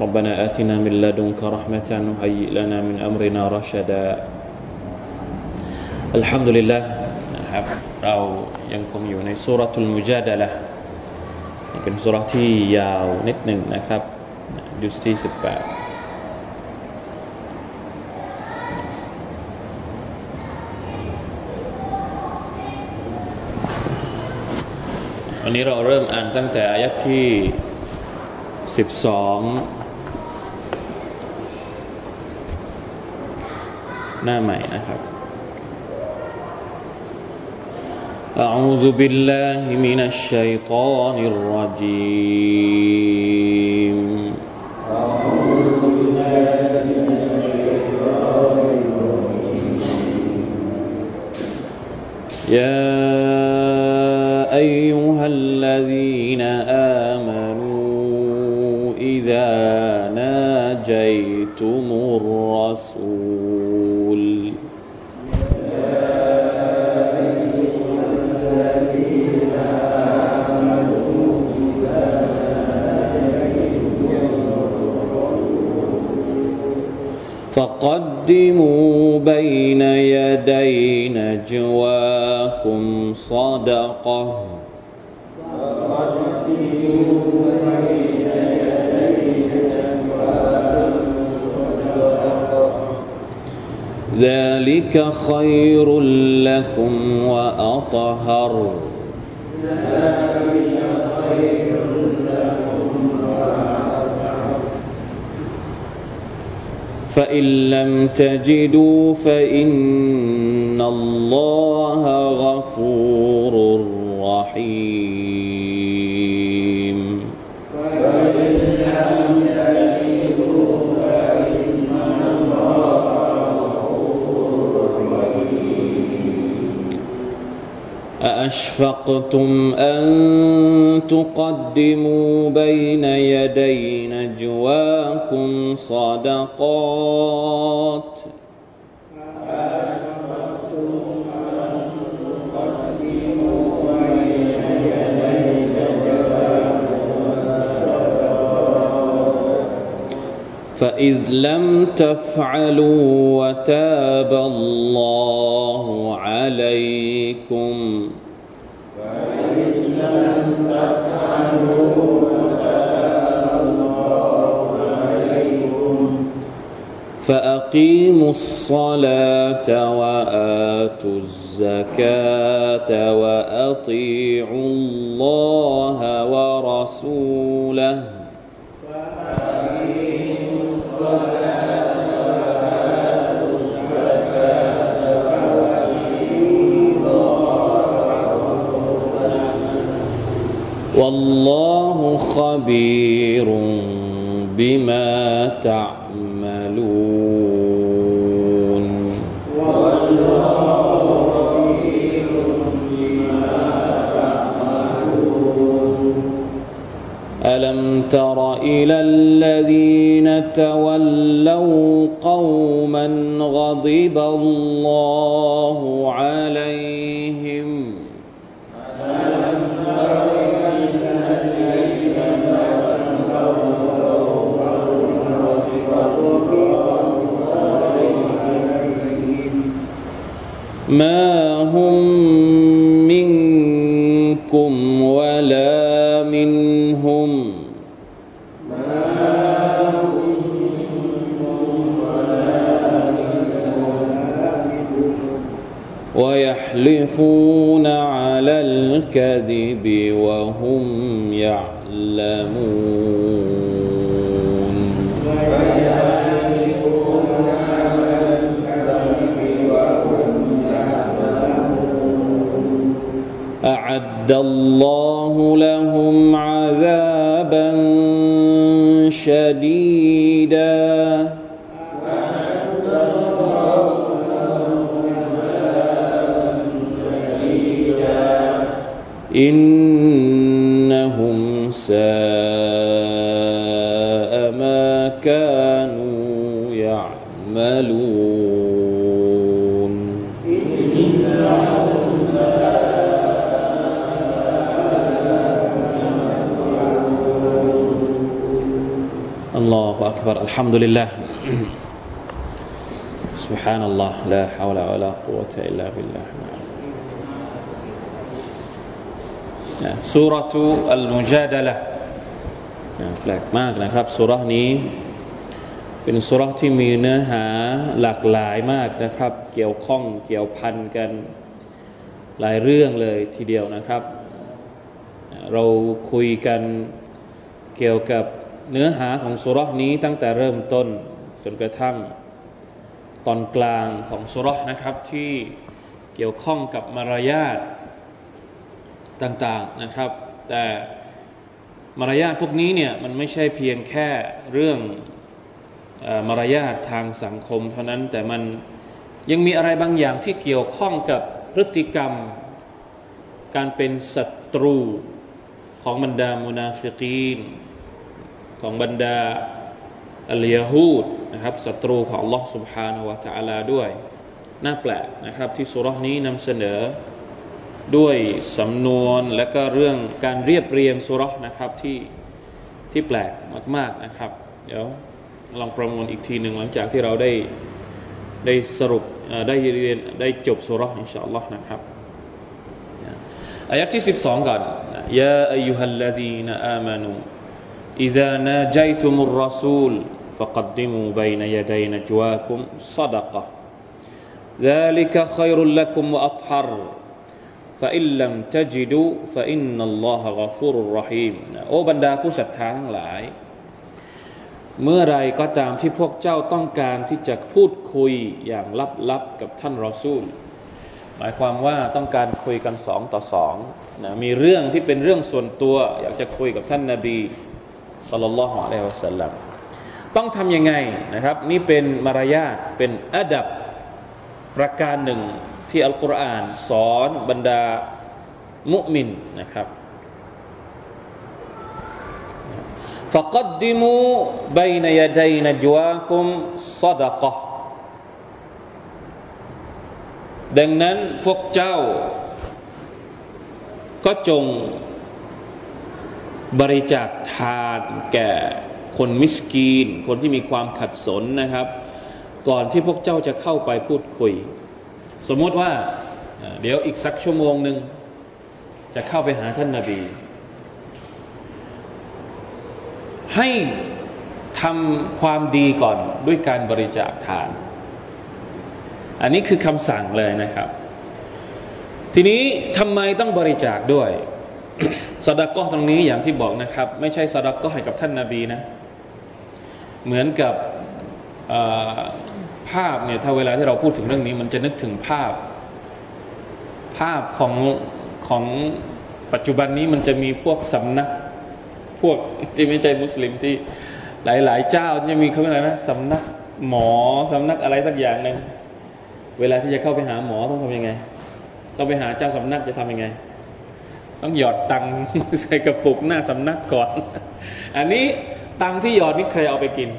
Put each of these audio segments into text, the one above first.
ربنا آتنا من لدنك رحمة وهيئ لنا من أمرنا رشدا الحمد لله นะครับเรายังคงอยู่ในสุรทูลมุจาดะละเป็นสุรที่ยาวนิดหนึ่งนะครับยุสที่สิบแปดวันนี้เราเริ่มอ่านตั้งแต่อายัดที่สิบสอง نعم عينك أعوذ بالله من الشيطان الرجيم. أعوذ بالله من الشيطان الرجيم يا أيها الذين آمنوا فقدموا بين يدي نجواكم صدقة. ذلك خير لكم وأطهر. فإن لم تجدوا فإن الله غفور رحيم. أأشفقتم أن تقدموا بين يدي نجواكم صدقات. فإذ لم تفعلوا وتاب الله عليكم. فأقيموا الصلاة وآتوا الزكاة وأطيعوا الله ورسوله. والله خبير بما تعملون. تر إلى الذين تولوا قوما غضب الله عليهم ما الحمد لله سبحان الله لا حول ولا قوة إلا بالله سورة المجادلة แปลกมากนะครับสุรานี้ เป็นสุราที่มีเนื้อหาหลากหลายมากนะครับ เกี่ยวข้องเกี่ยวพันกันหลายเรื่องเลยทีเดียวนะครับ เราคุยกันเกี่ยวกับ เนื้อหาของสุรษนี้ตั้งแต่เริ่มต้นจนกระทั่งตอนกลางของสุรษนะครับที่เกี่ยวข้องกับมารยาทต่างๆนะครับ แต่มารยาทพวกนี้เนี่ยมันไม่ใช่เพียงแค่เรื่องมารยาททางสังคม เท่านั้นแต่มันยังมีอะไรบางอย่างที่เกี่ยวข้องกับพฤติกรรม การเป็นศัตรูของบรรดามุนาฟิกีน ของบรรดาอัลยาฮูดนะครับศัตรูของ Allah سبحانه และ تعالى ด้วยน่าแปลกนะครับที่สุรนี้นำเสนอด้วยสำนวนและก็เรื่องการเรียบเรียงสุรนะครับที่ที่แปลกมากๆนะครับ เดี๋ยวลองประมวลอีกทีหนึ่งหลังจากที่เราได้ได้สรุปได้เรียนได้จบสุรอินชาอัลลอฮ์นะครับอายะที่12ก่อนยาอายุฮัลลดีนอามานู إذا ناجيتم الرسول فقدموا بين يدي نجواكم صدقة ذلك خير لكم وأطهر فإن لم تجدوا فإن الله غفور رحيم โอ้บรรดาผู้ศรัทธาทั้งหลาย เมื่อไรก็ตามที่พวกเจ้าต้องการที่จะพูดคุยอย่างลับๆกับท่านรอซูล หมายความว่าต้องการคุยกันสองต่อสองนะมีเรื่องที่เป็นเรื่องส่วนตัว อยากจะคุยกับท่านนาบี สัลลัลลอฮุอะลัยฮิวสัลลัมต้องทำยังไงนะครับ นี่เป็นมารยาทเป็นอัดับประการหนึ่งที่อัลกุรอานสอนบรรดามุมินนะครับ فقدموا بين يدي نجواكم صدقة ดังนั้นพวกเจ้าก็จง บริจาคทานแก่คนมิสกีน คนที่มีความขัดสนนะครับ ก่อนที่พวกเจ้าจะเข้าไปพูดคุย สมมติว่าเดี๋ยวอีกสักชั่วโมงหนึ่งจะเข้าไปหาท่านนาบี ให้ทำความดีก่อนด้วยการบริจาคทาน อันนี้คือคำสั่งเลยนะครับ ทีนี้ทำไมต้องบริจาคด้วย สดากอตรงนี้อย่างที่บอกนะครับ ไม่ใช่สดากอให้กับท่านนาบีนะ เหมือนกับภาพเนี่ยถ้าเวลาที่เราพูดถึงเรื่องนี้ มันจะนึกถึงภาพ ภาพของของปัจจุบันนี้มันจะมีพวกสำนัก พวกที่ไม่ใช่มุสลิมที่หลายๆเจ้าที่จะมีเขาเรียกอะไรนะสำนักหมอสำนักอะไรสักอย่างหนึ่งเวลาที่จะเข้าไปหาหมอต้องทำยังไง ต้องไปหาเจ้าสำนักจะทำยังไง ต้องหยอดตังใส่กระปุกหน้าสำนักก่อน อันนี้ตังที่หยอดนี่ใครเอาไปกิน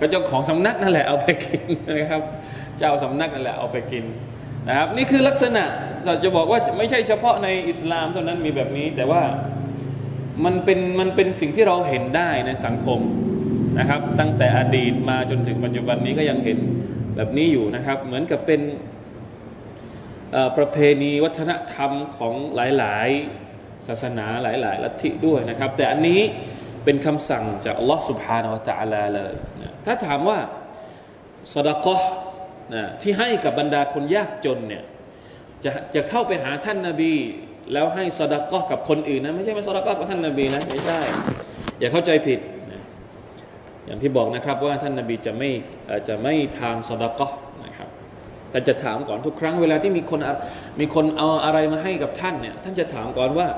ก็เจ้าของสำนักนั่นแหละเอาไปกินนะครับ เจ้าสำนักนั่นแหละเอาไปกินนะครับ นี่คือลักษณะเราจะบอกว่าไม่ใช่เฉพาะในอิสลามเท่านั้นมีแบบนี้ แต่ว่ามันเป็นมันเป็นสิ่งที่เราเห็นได้ในสังคมนะครับ ตั้งแต่อดีตมาจนถึงปัจจุบันนี้ก็ยังเห็นแบบนี้อยู่นะครับ เหมือนกับเป็น ประเพณีวัฒนธรรมของหลายๆ ศาสนาหลายๆลัทธิด้วยนะครับ แต่อันนี้เป็นคำสั่งจากอัลลอฮ์ سبحانه และ تعالى เลยนะถ้าถามว่าสดกะนะที่ให้กับบรรดาคนยากจนเนี่ยจะจะเข้าไปหาท่านนาบี แล้วให้สดกะกับคนอื่นนะไม่ใช่มาสดกะกับท่านนาบีนะไม่ใช่ อย่าเข้าใจผิดนะอย่างที่บอกนะครับว่าท่านนาบีจะไม่จะไม่ทานสดกะ แต่จะถามก่อนทุกครั้งเวลาที่มีคนมีคนเอาอะไรมาให้กับท่านเนี่ยท่านจะถามก่อนว่า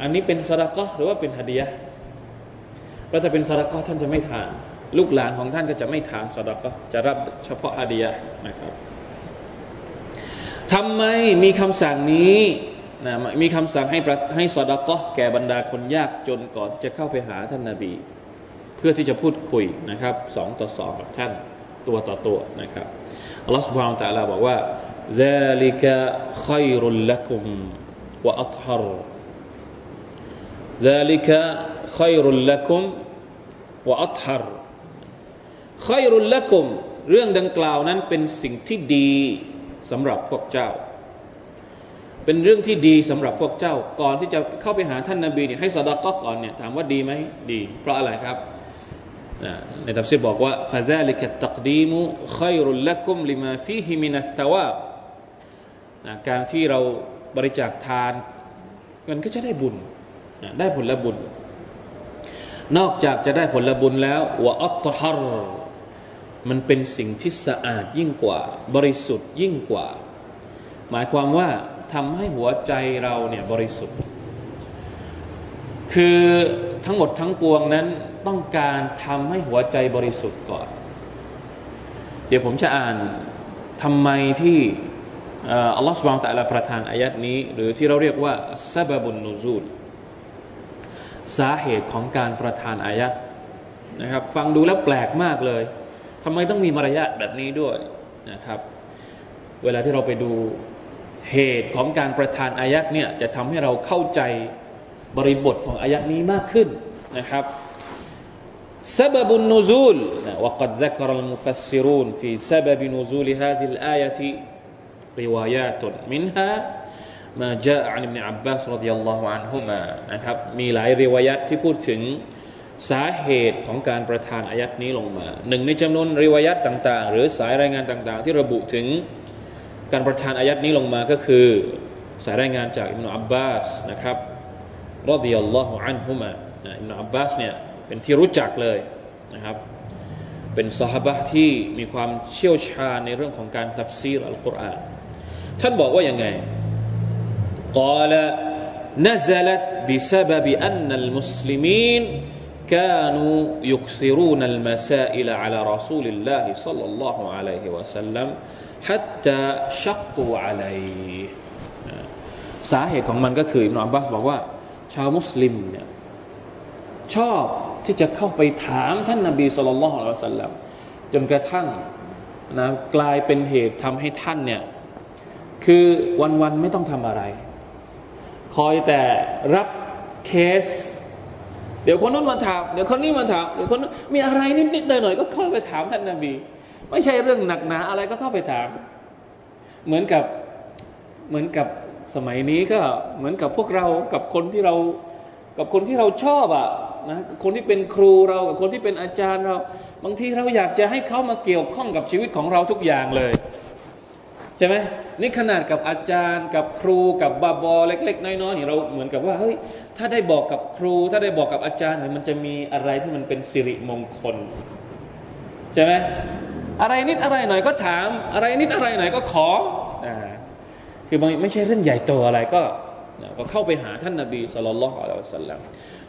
อันนี้เป็นสดากะหรือว่าเป็นฮดียะเพราะถ้าเป็นสดาก็ท่านจะไม่ทาน ลูกหลานของท่านก็จะไม่ทานสดาก็จะรับเฉพาะฮาดียะนะครับทำไมมีคำสั่งนี้นะมีคำสั่งให้ให้สดาก็แก่บรรดาคนยากจนก่อนที่จะเข้าไปหาท่านนาบี เพื่อที่จะพูดคุยนะครับสองต่อสองกับท่านตัวต่อตัวนะครับ อัลลอฮฺสุบฮานตะลาบอกว่า ذلك خير لكم وأطهر ذلك خير لكم وأطهر خير لكم เรื่องดังกล่าวนั้นเป็นสิ่งที่ดีสำหรับพวกเจ้า เป็นเรื่องที่ดีสำหรับพวกเจ้า ก่อนที่จะเข้าไปหาท่านนาบีเนี่ยให้สดาก็ก่อนเนี่ยถามว่าดีไหมดี เพราะอะไรครับ ในตับซีบอกว่าฟาซาลิกะตักดีมุขยรุลละกุมลิมาฟีฮินะการที่เราบริจาคทาน มันก็จะได้บุญได้ผลบุญ นอกจากจะได้ผลบุญแล้ววะอัตฮารมันเป็นสิ่งที่สะอาดยิ่งกว่า บริสุทธิ์ยิ่งกว่า หมายความว่าทำให้หัวใจเราเนี่ยบริสุทธิ์ คือทั้งหมดทั้งปวงนั้น ต้องการทำให้หัวใจบริสุทธิ์ก่อน เดี๋ยวผมจะอ่านทำไมที่อัลลอฮฺสุบานตะลาประทานอายัดนี้ หรือที่เราเรียกว่าซาบบุนนูซูลสาเหตุของการประทานอายัดนะครับ ฟังดูแล้วแปลกมากเลยทำไมต้องมีมารยาทแบบนี้ด้วยนะครับ เวลาที่เราไปดูเหตุของการประทานอายัดเนี่ยจะทำให้เราเข้าใจบริบทของอายัดนี้มากขึ้นนะครับ سبب النزول وقد ذكر المفسرون في سبب نزول هذه الآية روايات منها ما جاء عن ابن عباس رضي الله عنهما นะครับมีหลายริวายัตที่พูดถึงสาเหตุของการประทานอายัดนี้ลงมา หนึ่งในจำนวนริวายัตต่างๆ หรือสายรายงานต่างๆ ที่ระบุถึงการประทานอายัดนี้ลงมาก็คือ สายรายงานจากอิบนาอับบาสนะครับรดิยัลลอฮุอันฮุมะอิบนาอับบาสเนี่ย เป็นที่รู้จักเลยนะครับเป็นสหบะที่มีความเชี่ยวชาญในเรื่องของการตัฟซีรอัลกุรอานท่านบอกว่ายังไง قال نزلت بسبب أن المسلمين كانوا يكثرون المسائل على رسول الله صلى الله عليه وسلم حتى شقوا عليه สาเหตุของมันก็คืออิบนาอับบาสบอกว่า ชาวมุสลิมเนี่ยชอบ ที่จะเข้าไปถามท่านนาบีสุลต่านละฮ์อัลสัลลัมจนกระทั่งนะกลายเป็นเหตุทำให้ท่านเนี่ยคือวันๆไม่ต้องทำอะไร คอยแต่รับเคส เดี๋ยวคนนั้นมาถามเดี๋ยวคนนี้มาถามเดี๋ยวคนมีอะไรนิดๆหน่อยๆก็เข้าไปถามท่านนาบี ไม่ใช่เรื่องหนักหนาอะไรก็เข้าไปถาม เหมือนกับเหมือนกับสมัยนี้ก็เหมือนกับพวกเรากับคนที่เรา กับคนที่เราชอบอะ นะคนที่เป็นครูเรากับคนที่เป็นอาจารย์เรา บางทีเราอยากจะให้เขามาเกี่ยวข้องกับชีวิตของเราทุกอย่างเลยใช่ไหมนี่ขนาดกับอาจารย์ กับครูกับบาบอเล็ก ๆ น้อยๆนี่เราเหมือนกับว่าเฮ้ยถ้าได้บอกกับครู ถ้าได้บอกกับอาจารย์มันจะมีอะไรที่มันเป็นสิริมงคลใช่ไหมอะไรนิดอะไรหน่อยก็ถาม อะไรนิดอะไรหน่อยก็ขออ่าคือไม่ใช่เรื่องใหญ่โตอะไรก็ก็เข้าไปหาท่านนาบีสุลต่านละฮ์อัลลอฮฺสัลลัม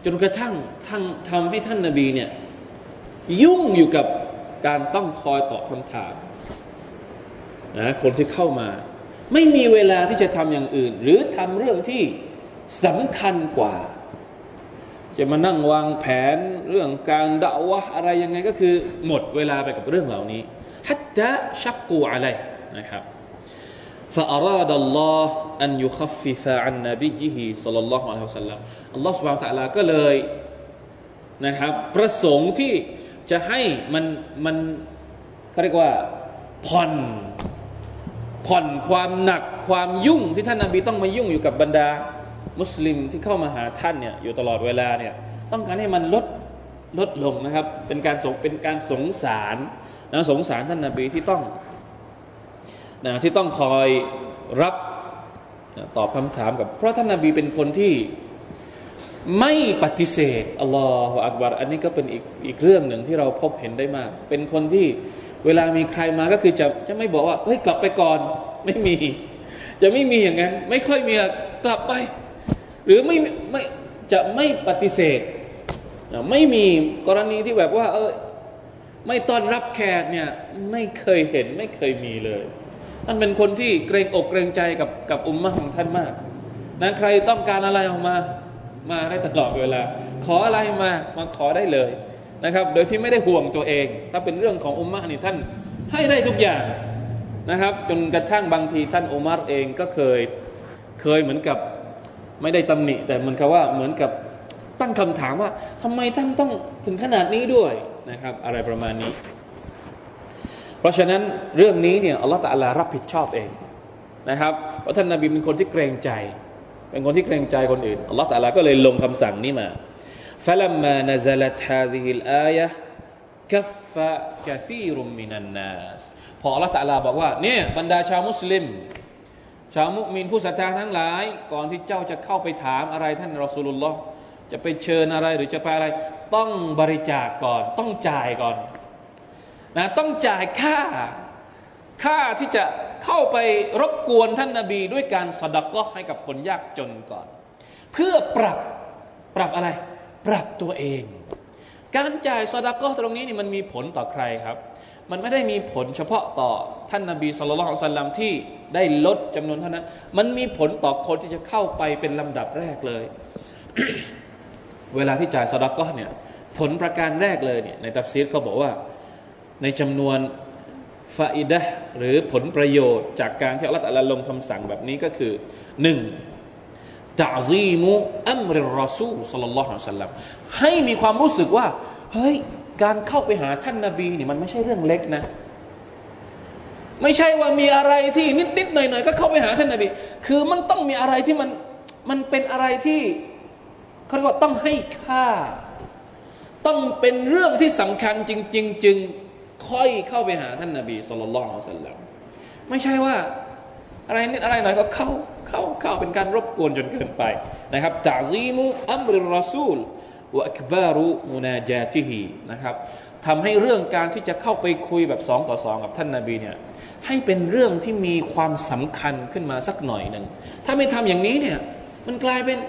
จนกระทั่งทั้งทำให้ท่านนาบีเนี่ยยุ่งอยู่กับการต้องคอยตอบคำถามนะคนที่เข้ามา ไม่มีเวลาที่จะทำอย่างอื่น หรือทำเรื่องที่สำคัญกว่า จะมานั่งวางแผนเรื่องการด่าวะอะไรยังไงก็คือหมดเวลาไปกับเรื่องเหล่านี้ฮัตตะชักกูอะไรนะครับ فأراد الله أن يخفف عن نبيه صلى الله عليه وسلم อัลลอฮฺสุบานตะลาก็เลยนะครับประสงค์ที่จะให้มันมันเขาเรียกว่าผ่อนผ่อนความหนักความยุ่งที่ท่านนาบีต้องมายุ่งอยู่กับบรรดา มุสลิมที่เข้ามาหาท่านเนี่ยอยู่ตลอดเวลาเนี่ยต้องการให้มันลดลดลงนะครับ เป็นการสงเป็นการสงสารนะสงสารท่านนาบีที่ต้องนะที่ต้องคอยรับนะตอบคำถามกับ เพราะท่านนาบีเป็นคนที่ ไม่ปฏิเสธอัลลอฮฺอักบารอันนี้ก็เป็นอีกอีกเรื่องหนึ่งที่เราพบเห็นได้มาก เป็นคนที่เวลามีใครมาก็คือจะจะไม่บอกว่าเฮ้ยกลับไปก่อนไม่มี จะไม่มีอย่างนั้น ไม่ค่อยมีกลับไป หรือไม่ไม่จะไม่ปฏิเสธ ไม่มีกรณีที่แบบว่า เออไม่ต้อนรับแขกเนี่ยไม่เคยเห็นไม่เคยมีเลยท่านเป็นคนที่เกรงอกเกรงใจกับกับอุมมะของท่านมากนะใครต้องการอะไรออกมา มาได้ตลอดเวลา ขออะไรมามาขอได้เลยนะครับ โดยที่ไม่ได้ห่วงตัวเอง ถ้าเป็นเรื่องของอุมมะนี่ท่านให้ได้ทุกอย่างนะครับ จนกระทั่งบางทีท่านอุมารเองก็เคยเคยเหมือนกับไม่ได้ตำหนิ แต่เหมือนกับว่าเหมือนกับตั้งคำถามว่าทำไมท่านต้องถึงขนาดนี้ด้วยนะครับ อะไรประมาณนี้ เพราะฉะนั้นเรื่องนี้เนี่ยอัลลอฮฺตะลารับผิดชอบเองนะครับเพราะท่านนาบีเป็นคนที่เกรงใจ เป็นคนที่เกรงใจคนอื่นอัลลอฮฺตาลาก็เลยลงคำสั่งนี้มาฟะลัมมานะซาลัตฮาซิฮิลอายะกัฟฟะกะซีรุมมินันนาสพออัลลอฮฺตาลาบอกว่าเนี่ยบรรดาชาวมุสลิม ชาวมุมินผู้ศรัทธาทั้งหลาย ก่อนที่เจ้าจะเข้าไปถามอะไรท่านรอสูลุลลอฮ์จะไปเชิญอะไรหรือจะไปอะไร ต้องบริจาคกก่อน ต้องจ่ายก่อนนะต้องจ่ายค่า ค่าที่จะเข้าไปรบกวนท่านนาบี ด้วยการสดักก็ให้กับคนยากจนก่อน เพื่อปรับปรับอะไร ปรับตัวเอง การจ่ายเศาะดะเกาะฮฺตรงนี้นี่มันมีผลต่อใครครับ มันไม่ได้มีผลเฉพาะต่อท่านนาบีصلى الله عليه وسلمที่ได้ลดจำนวนเท่านั้น มันมีผลต่อคนที่จะเข้าไปเป็นลำดับแรกเลย เวลาที่จ่ายเศาะดะเกาะฮฺเนี่ยผลประการแรกเลยเนี่ยในตัฟซีรเขาบอกว่าในจำนวน فائدةหรือผลประโยชน์จากการที่อัลลอฮฺลงคำสั่งแบบนี้ก็คือหนึ่งตาซีมุอัมริรอซูสัลลัลลอฮุอะลัยฮิสัลลัมให้มีความรู้สึกว่า เฮ้ย การเข้าไปหาท่านนาบีนี่มันไม่ใช่เรื่องเล็กนะ ไม่ใช่ว่ามีอะไรที่นิดๆหน่อยๆก็เข้าไปหาท่านนาบี คือมันต้องมีอะไรที่มันมันเป็นอะไรที่เขาเรียกว่าต้องให้ค่า ต้องเป็นเรื่องที่สำคัญจริง ๆ จึง ค่อยเข้าไปหาท่านนาบีสุลต่านละสัลลัมไม่ใช่ว่าอะไรนิดอะไรหน่อยก็เข้าเข้าเข้าเป็นการรบกวนจนเกินไปนะครับตาซีมุอัมริรอซูลวะอักบารุมุนาจาติฮีนะครับทำให้เรื่องการที่จะเข้าไปคุยแบบสองต่อสองกับท่านนาบีเนี่ยให้เป็นเรื่องที่มีความสำคัญขึ้นมาสักหน่อยหนึ่งถ้าไม่ทำอย่างนี้เนี่ยมันกลายเป็น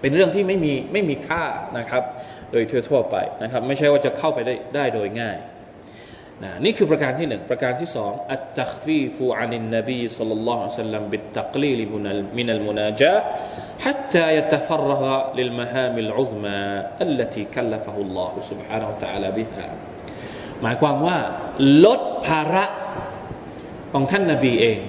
เป็นเรื่องที่ไม่มีไม่มีค่านะครับ โดยทั่วๆไปนะครับ ไม่ใช่ว่าจะเข้าไปได้ได้โดยง่าย นะนี่คือประการที่หนึ่งประการที่สองอัตตัคฟีฟูอานินนบีสัลลัลลอฮุอะลัยฮิสัลลัมบิตตักลีลิมุนัลมินัลมุนาจา حتى يتفرغ للمهام العظمى التي كلفه الله سبحانه وتعالى بها หมายความว่าลดภาระของท่านนาบีเอง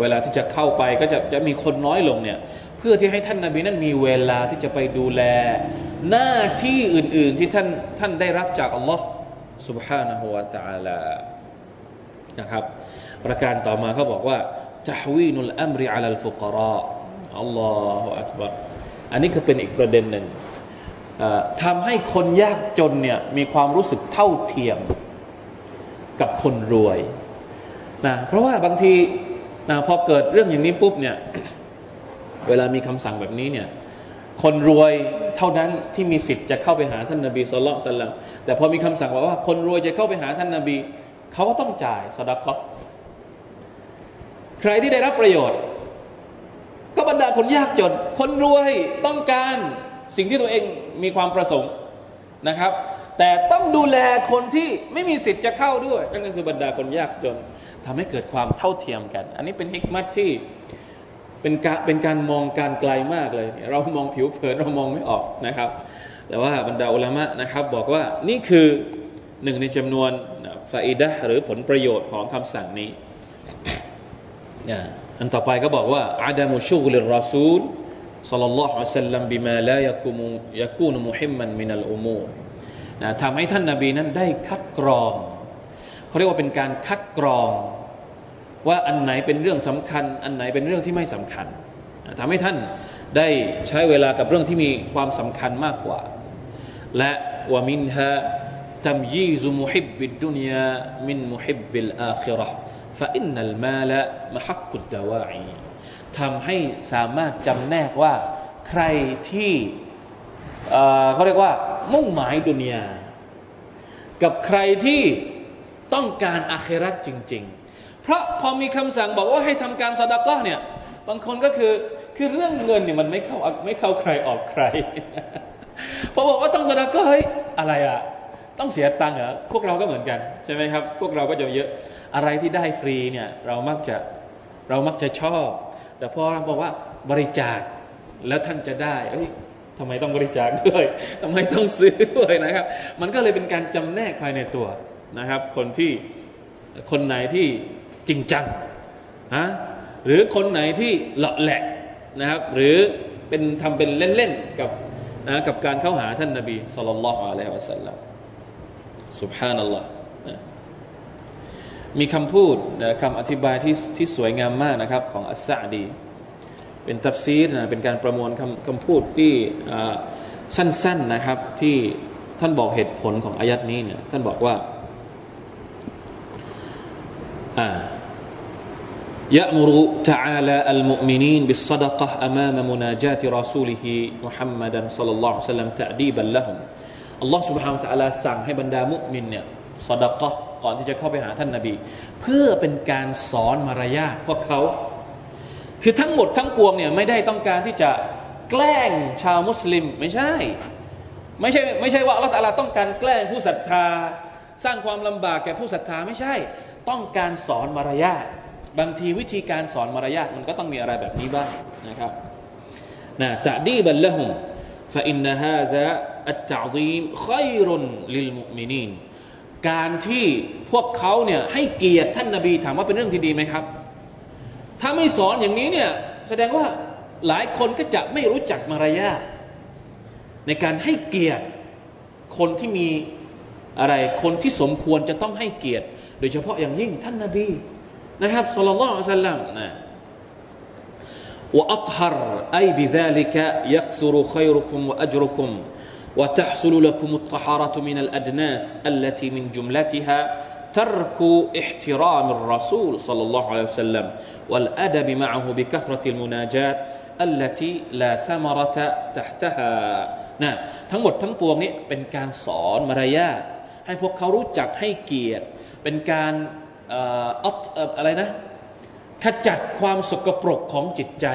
เวลาที่จะเข้าไปก็จะจะมีคนน้อยลงเนี่ยเพื่อที่ให้ท่านนาบีนั้นมีเวลาที่จะไปดูแล หน้าที่อื่น ๆ ที่ท่านท่านได้รับจากอัลลอฮ์ سبحانه และ تعالى นะครับประการต่อมาเขาบอกว่าจะฮวีนุลอัมริอัลลฟุกราอัลลอฮฺอักบารอันนี้ก็เป็นอีกประเด็นหนึ่งทำให้คนยากจนเนี่ยมีความรู้สึกเท่าเทียมกับคนรวยนะเพราะว่าบางทีนะพอเกิดเรื่องอย่างนี้ปุ๊บเนี่ยเวลามีคำสั่งแบบนี้เนี่ย คนรวยเท่านั้นที่มีสิทธิ์จะเข้าไปหาท่านนาบีสุลต่านละแต่พอมีคำสั่งบอกว่า คนรวยจะเข้าไปหาท่านนาบีเขาก็ต้องจ่ายสดักก็ใครที่ได้รับประโยชน์ ก็บรรดาคนยากจน คนรวยต้องการสิ่งที่ตัวเองมีความประสงค์นะครับ แต่ต้องดูแลคนที่ไม่มีสิทธิ์จะเข้าด้วยนั่นก็คือบรรดาคนยากจนทำให้เกิดความเท่าเทียมกัน อันนี้เป็นฮิกมัตที่ เป็นการเป็นการมองการไกลมากเลย เรามองผิวเผินเรามองไม่ออกนะครับ แต่ว่าบรรดาอุลามะนะครับ บอกว่านี่คือหนึ่งในจำนวนฟาอิดะหรือผลประโยชน์ของคำสั่งนี้อันต่อไปก็บอกว่าอาดามุชุกลิรอซูลสัลลัลลอฮุอะสัลลัมบิมาลายักุมุยักูนมุฮิมมันมินัลอุมูนะทำให้ท่านนาบีนั้นได้คัดกรองเขาเรียกว่าเป็นการคัดกรอง ว่าอันไหนเป็นเรื่องสำคัญ อันไหนเป็นเรื่องที่ไม่สำคัญทำให้ท่านได้ใช้เวลากับเรื่องที่มีความสำคัญมากกว่า และومنها تمييز محب الدنيا من محب الآخرة فإن المالมะฮักกุดดาวาอีทำให้สามารถจำแนกว่าใครที่เขาเรียกว่ามุ่งหมายดุนยา กับใครที่ต้องการอาครัตจริง ๆ เพราะพอมีคำสั่งบอกว่าให้ทำการสดาก็เนี่ย บางคนก็คือคือเรื่องเงินเนี่ยมันไม่เข้าไม่เข้าใครออกใครพอบอกว่าต้องสดาก็เฮ้ยอะไรอะต้องเสียตังค์เหรอพวกเราก็เหมือนกันใช่ไหมครับ พวกเราก็จะเยอะอะไรที่ได้ฟรีเนี่ยเรามักจะเรามักจะชอบ แต่พอเราบอกว่าบริจาคแล้วท่านจะได้เอ้ยทำไมต้องบริจาคด้วยทำไมต้องซื้อด้วยนะครับ มันก็เลยเป็นการจำแนกภายในตัวนะครับ คนที่คนไหนที่ ริงจังฮะหรือคนไหนที่หละแหละนะครับ หรือเป็นทำเป็นเล่นๆกับนะกับการเข้าหาท่านนาบีสุลต่านละอัลลอฮฺสัลลัมสุบฮานัลลอฮ์มีคำพูดนะคำอธิบายที่ที่สวยงามมากนะครับ ของอัสซาดี เป็นตัฟซีดนะเป็นการประมวลคำคำพูดที่สั้นๆนะครับ ที่ท่านบอกเหตุผลของอายัดนี้เนี่ยท่านบอกว่าอ่า يأمر تعالى المؤمنين بالصدقة أمام مناجاة رسوله محمدا صلى الله عليه وسلم تأديبا لهم อัลลอฮ์ سبحانه และ تعالى สั่งให้บรรดามุมินเนี่ยสดกะก่อนที่จะเข้าไปหาท่านนาบี เพื่อเป็นการสอนมารยาทพวกเขา คือทั้งหมดทั้งปวงเนี่ยไม่ได้ต้องการที่จะแกล้งชาวมุสลิมไม่ใช่ ไม่ใช่ไม่ใช่ว่าอัลลอฮ์ตาลาต้องการแกล้งผู้ศรัทธา สร้างความลำบากแก่ผู้ศรัทธาไม่ใช่ ต้องการสอนมารยาท บางทีวิธีการสอนมารยาทมันก็ต้องมีอะไรแบบนี้บ้างนะครับนะตะดีบัลละหุม فإن هذا التعظيم خير للمؤمنين การที่พวกเขาเนี่ยให้เกียรติท่านนาบีถามว่าเป็นเรื่องที่ดีไหมครับ ถ้าไม่สอนอย่างนี้เนี่ยแสดงว่าหลายคนก็จะไม่รู้จักมารยาทในการให้เกียรติคนที่มีอะไรคนที่สมควรจะต้องให้เกียรติ โดยเฉพาะอย่างยิ่งท่านนาบี นะครับสุลต่านละสัลลัมนะ وأطهر أي بذلك يكثر خيركم وأجركم وتحصل لكم الطهارة من الأدناس التي من جملتها ترك احترام الرسول صلى الله عليه وسلم والأدب معه بكثرة المناجات التي لا ثمرة تحتها นะทั้งหมดทั้งปวงนี้เป็นการสอนมารยาทให้พวกเขารู้จักให้เกียรติ เป็นการ อะไรนะขจัดความสกปรกของจิตใจ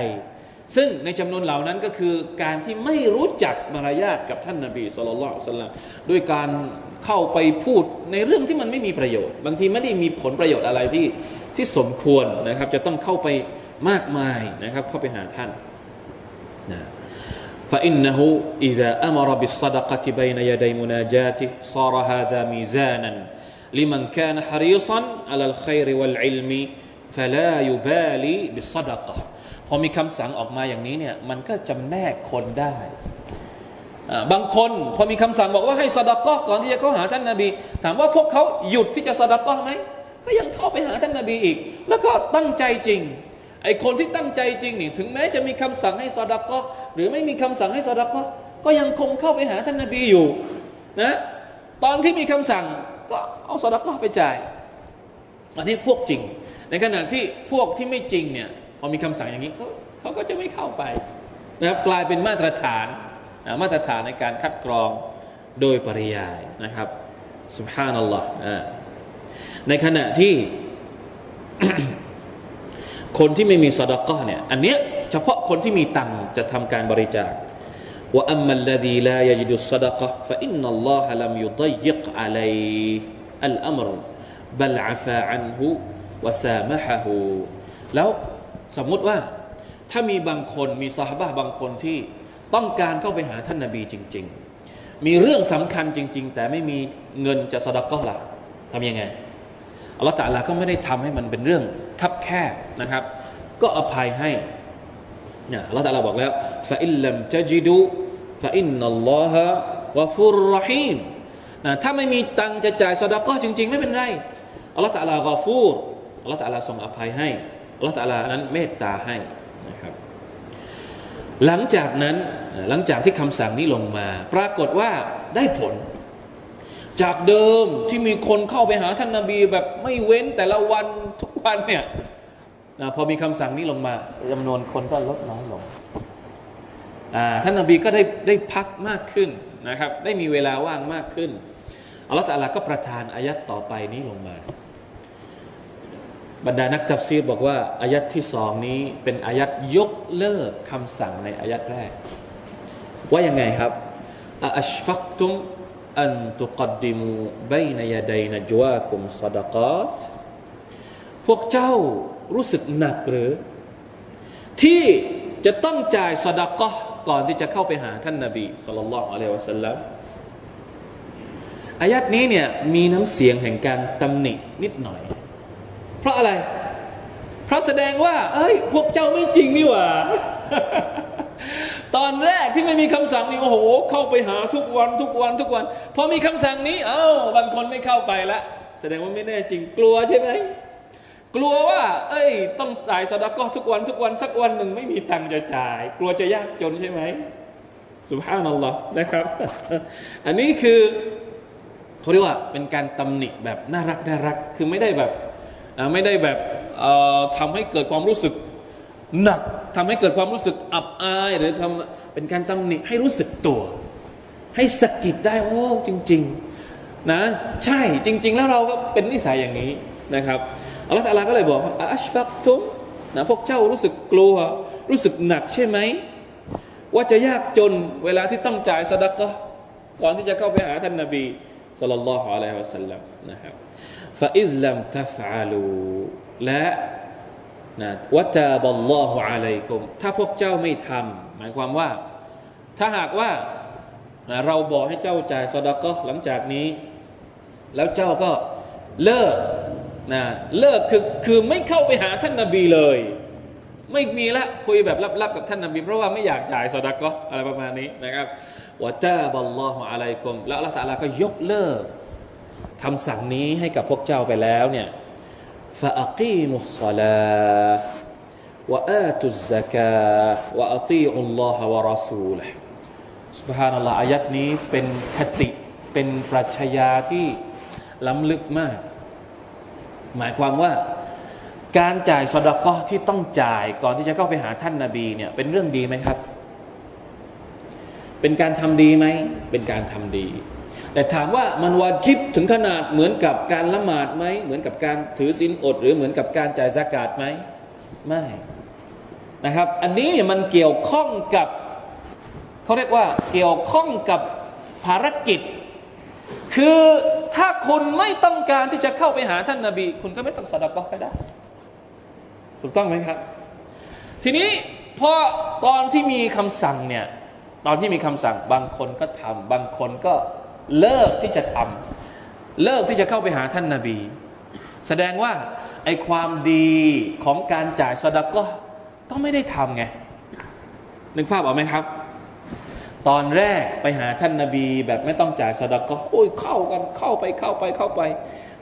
ซึ่งในจำนวนเหล่านั้นก็คือการที่ไม่รู้จักมารยาทกับท่านนาบีสุลต่านสัลลัมด้วยการเข้าไปพูดในเรื่องที่มันไม่มีประโยชน์ บางทีไม่ได้มีผลประโยชน์อะไรที่ที่สมควรนะครับ จะต้องเข้าไปมากมายนะครับ เข้าไปหาท่านนะ فإنه إذا أمر بالصدقة بين يدي مناجاته صار هذا ميزانا ลิมันแคนฮาริซันอัลลขัยริวัลอิลมีฟลายูบาลีบิสดากะพอมีคำสั่งออกมาอย่างนี้เนี่ยมันก็จำแนกคนได้บางคนพอมีคำสั่งบอกว่าให้สดากก่อนที่จะเข้าหาท่านนาบี ถามว่าพวกเขาหยุดที่จะสดากะไหมก็ยังเข้าไปหาท่านนาบีอีก แล้วก็ตั้งใจจริงไอคนที่ตั้งใจจริงนี่ถึงแม้จะมีคำสั่งให้สอดักก็หรือไม่มีคำสั่งให้สอดักก็ก็ยังคงเข้าไปหาท่านนาบีอยู่นะตอนที่มีคำสั่ง ก็เอาสดกะไปจ่าย อันนี้พวกจริง ในขณะที่พวกที่ไม่จริงเนี่ยพอมีคำสั่งอย่างนี้เขาเขาก็จะไม่เข้าไปนะครับกลายเป็นมาตรฐานมาตรฐานในการคัดกรองโดยปริยายนะครับสุบฮานัลลอฮ์ในขณะที่คนที่ไม่มีสดกะเนี่ยอันเนี้ยเฉพาะคนที่มีตังจะทำการบริจาค ว่าอัมมัลลดีลายจิดุสดกะฟะอินนัลลอฮะลัมยุดัยิกอะลัยอัลอัมรบัลอาฟาอันฮุวะซามะฮะฮูแล้วสมมุติว่า ถ้ามีบางคนมีสาบะบางคนที่ต้องการเข้าไปหาท่านนาบีจริง ๆ มีเรื่องสำคัญจริง ๆ แต่ไม่มีเงินจะสดก็ละทำยังไงอัลลอฮฺตาลาก็ไม่ได้ทำให้มันเป็นเรื่องคับแคบนะครับ ก็อภัยให้เนี่ยอัลลอฮฺตาลาบอกแล้วฟาอิลลัมจะจิดู ฟาอินนัลลอฮะวะฟุรรหีมนะถ้าไม่มีตังจะจ่ายสดก็จริง ๆ ไม่เป็นไรอัลลอฮฺตาลากอฟูรอัลลอฮฺตาลาทรงอภัยให้อัลลอฮฺตาลานั้นเมตตาให้นะครับ หลังจากนั้นหลังจากที่คำสั่งนี้ลงมา ปรากฏว่าได้ผล จากเดิมที่มีคนเข้าไปหาท่านนาบีแบบไม่เว้นแต่ละวันทุกวันเนี่ยนะพอมีคำสั่งนี้ลงมาจำนวนคนก็ลดน้อยลง ท่านนาบีก็ได้ได้พักมากขึ้นนะครับ ได้มีเวลาว่างมากขึ้นอัลลอฮฺตาลาก็ประทานอายัดต่อไปนี้ลงมา บรรดานักตัฟซีรบอกว่าอายัดที่สองนี้เป็นอายัดยกเลิกคำสั่งในอายัดแรก ว่ายังไงครับอัชฟักตุมอันตุกดิมูบนยาดัยนจวาคุมซดกาตพวกเจ้ารู้สึกหนักหรือ ที่จะต้องจ่ายสดกะ ก่อนที่จะเข้าไปหาท่านนาบีสุลต่านละอะลัยวะสัลลัมอายัดนี้เนี่ยมีน้ำเสียงแห่งการตำหนินิดหน่อย เพราะอะไร เพราะแสดงว่า เอ้ย พวกเจ้าไม่จริงนี่หว่า ตอนแรกที่ไม่มีคำสั่งนี่โอ้โห เข้าไปหาทุกวันทุกวันทุกวัน พอมีคำสั่งนี้ เอา้าบางคนไม่เข้าไปละแสดงว่าไม่แน่จริงกลัวใช่ไหม กลัวว่า เอ้ย ต้องจ่ายสดาก็ทุกวันทุกวันสักวันหนึ่งไม่มีตังค์จะจ่าย กลัวจะยากจนใช่ไหมสุภาพนัลลอฮ์นะครับ อันนี้คือเขาเรียกว่าเป็นการตำหนิแบบน่ารักน่ารัก คือไม่ได้แบบไม่ได้แบบทำให้เกิดความรู้สึกหนักทำให้เกิดความรู้สึกอับอาย หรือทำเป็นการตำหนิให้รู้สึกตัว ให้สะกิดได้โอ้จริง ๆ นะ ใช่จริง ๆ แล้วเราก็เป็นนิสัยอย่างนี้นะครับ อัลลอฮฺตาลาก็เลยบอกอัชฟักทุมนะพวกเจ้ารู้สึกกลัว รู้สึกหนักใช่ไหม ว่าจะยากจนเวลาที่ต้องจ่ายสดกะก่อนที่จะเข้าไปหาท่านนาบีสัลลัลลอฮุอะลัยฮิวะสัลลัมนะครับฟาอิซลัมตัฟอาลูและนะวะตาบัลลอฮุอะลัยกุมถ้าพวกเจ้าไม่ทำหมายความว่า ถ้าหากว่าเราบอกให้เจ้าจ่ายสดก็หลังจากนี้ แล้วเจ้าก็เลิก นะเลิกคือคือไม่เข้าไปหาท่านนาบีเลย ไม่มีละคุยแบบลับๆกับท่านนาบีเพราะว่าไม่อยากจ่ายสดก็อะไรประมาณนี้นะครับวะตาบัลลอฮุอะลัยกุมแล้วอัลลอฮฺตาลาก็ยกเลิกคำสั่งนี้ให้กับพวกเจ้าไปแล้วเนี่ยฟาอักีมุสลาวะอาตุซะกาวะอัตีอุลลอฮฺวะรอซูลสุบฮานัลลอฮฺอายัดนี้เป็นคติเป็นปรัชญาที่ล้ำลึกมาก หมายความว่าการจ่ายสดกะที่ต้องจ่ายก่อนที่จะเข้าไปหาท่านนาบีเนี่ยเป็นเรื่องดีไหมครับ เป็นการทำดีไหม เป็นการทำดี แต่ถามว่ามันวาจิบถึงขนาดเหมือนกับการละหมาดไหม เหมือนกับการถือศีลอด หรือเหมือนกับการจ่ายสากาศไหม ไม่นะครับ อันนี้เนี่ยมันเกี่ยวข้องกับเขาเรียกว่าเกี่ยวข้องกับภารกิจ คือถ้าคุณไม่ต้องการที่จะเข้าไปหาท่านนาบี คุณก็ไม่ต้องสดับก็ได้ ถูกต้องไหมครับ ทีนี้พอตอนที่มีคำสั่งเนี่ยตอนที่มีคำสั่งบางคนก็ทำบางคนก็เลิกที่จะทำเลิกที่จะเข้าไปหาท่านนาบี แสดงว่าไอความดีของการจ่ายสดก็ก็ไม่ได้ทำไงนึกภาพออกไหมครับ ตอนแรกไปหาท่านนาบี แบบไม่ต้องจ่ายสดก็โอ้ยเข้ากันเข้าไปเข้าไปเข้าไป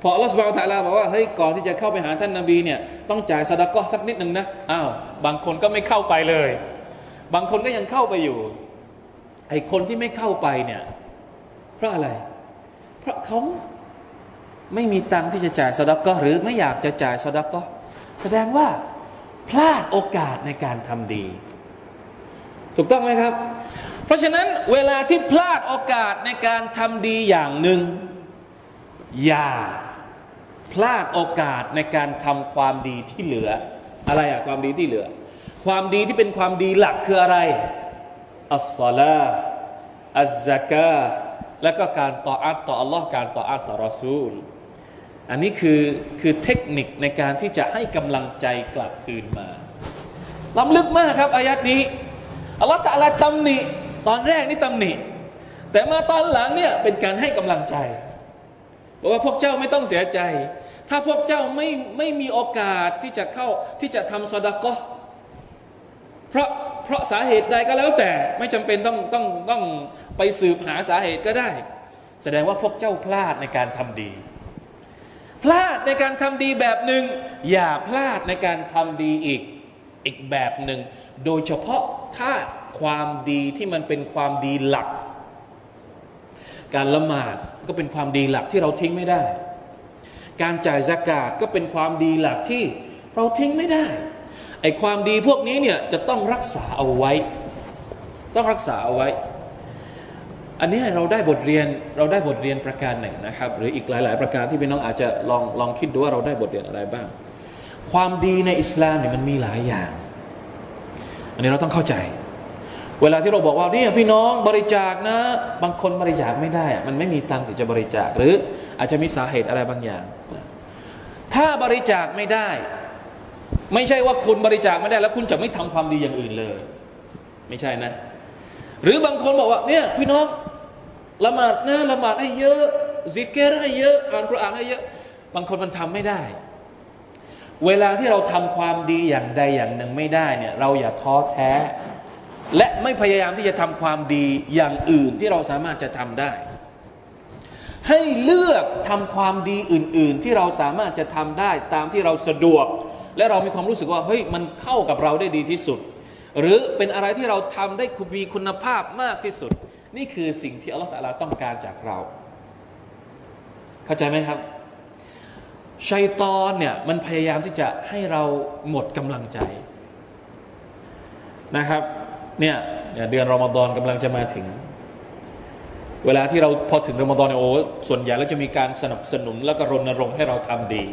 พออัลลอฮฺสุบไบร์ตะลาบอกว่าเฮ้ยก่อนที่จะเข้าไปหาท่านนาบีเนี่ยต้องจ่ายสดก็สักนิดหนึ่งนะอ้าวบางคนก็ไม่เข้าไปเลย บางคนก็ยังเข้าไปอยู่ไอคนที่ไม่เข้าไปเนี่ยเพราะอะไร เพราะเขาไม่มีตังที่จะจ่ายสดก็หรือไม่อยากจะจ่ายสดกก็แสดงว่าพลาดโอกาสในการทำดี ถูกต้องไหมครับ เพราะฉะนั้นเวลาที่พลาดโอกาสในการทำดีอย่างหนึ่ง อย่าพลาดโอกาสในการทำความดีที่เหลือ อะไรอะความดีที่เหลือ ความดีที่เป็นความดีหลักคืออะไรอัสซาลาอัซซักาแล้วก็การต่ออัตต่ออัลลอฮ์การต่ออัตต่อรอซูล อันนี้คือคือเทคนิคในการที่จะให้กำลังใจกลับคืนมาล้ำลึกมากครับอายัดนี้อัลลอฮ์ตะลาตำหนิ ตอนแรกนี่ตำหนิ แต่มาตอนหลังเนี่ยเป็นการให้กำลังใจบอกว่าพวกเจ้าไม่ต้องเสียใจ ถ้าพวกเจ้าไม่ไม่มีโอกาสที่จะเข้าที่จะทำสดากะเพราะเพราะสาเหตุใดก็แล้วแต่ไม่จำเป็นต้องต้องต้องไปสืบหาสาเหตุก็ได้ แสดงว่าพวกเจ้าพลาดในการทำดี พลาดในการทำดีแบบหนึ่งอย่าพลาดในการทำดีอีกอีกแบบหนึ่งโดยเฉพาะถ้า ความดีที่มันเป็นความดีหลัก การละหมาดก็เป็นความดีหลักที่เราทิ้งไม่ได้ การจ่ายสกาดก็เป็นความดีหลักที่เราทิ้งไม่ได้ไอ้ความดีพวกนี้เนี่ยจะต้องรักษาเอาไว้ ต้องรักษาเอาไว้ อันนี้เราได้บทเรียนเราได้บทเรียนประการหนึ่งนะครับ หรืออีกหลาย ๆ ประการที่พี่น้องอาจจะลองลองคิดดูว่าเราได้บทเรียนอะไรบ้าง ความดีในอิสลามเนี่ยมันมีหลายอย่าง อันนี้เราต้องเข้าใจ เวลาที่เราบอกว่านี่พี่น้องบริจาคนะ บางคนบริจาคไม่ได้ มันไม่มีตังค์ที่จะบริจาคหรืออาจจะมีสาเหตุอะไรบางอย่าง ถ้าบริจาคไม่ได้ ไม่ใช่ว่าคุณบริจาคไม่ได้ แล้วคุณจะไม่ทำความดีอย่างอื่นเลย ไม่ใช่นะ หรือบางคนบอกว่าเนี่ยพี่น้องละหมาดนะละหมาดให้เยอะซิกเกอร์ให้เยอะอ่านคุรานให้เยอะ บางคนมันทำไม่ได้ เวลาที่เราทำความดีอย่างใดอย่างหนึ่งไม่ได้เนี่ยเราอย่าท้อแท้ และไม่พยายามที่จะทำความดีอย่างอื่นที่เราสามารถจะทำได้ ให้เลือกทำความดีอื่น ๆ ที่เราสามารถจะทำได้ตามที่เราสะดวก และเรามีความรู้สึกว่าเฮ้ยมันเข้ากับเราได้ดีที่สุด หรือเป็นอะไรที่เราทำได้มีคุณภาพมากที่สุด นี่คือสิ่งที่อัลลอฮฺต้องการจากเรา เข้าใจไหมครับชัยตอนเนี่ยมันพยายามที่จะให้เราหมดกำลังใจนะครับ เนี่ยเดือนรอมฎอนกำลังจะมาถึง เวลาที่เราพอถึงรอมฎอนเนี่ยโอ้ส่วนใหญ่แล้วจะมีการสนับสนุนแล้วก็รณรงค์ให้เราทำดี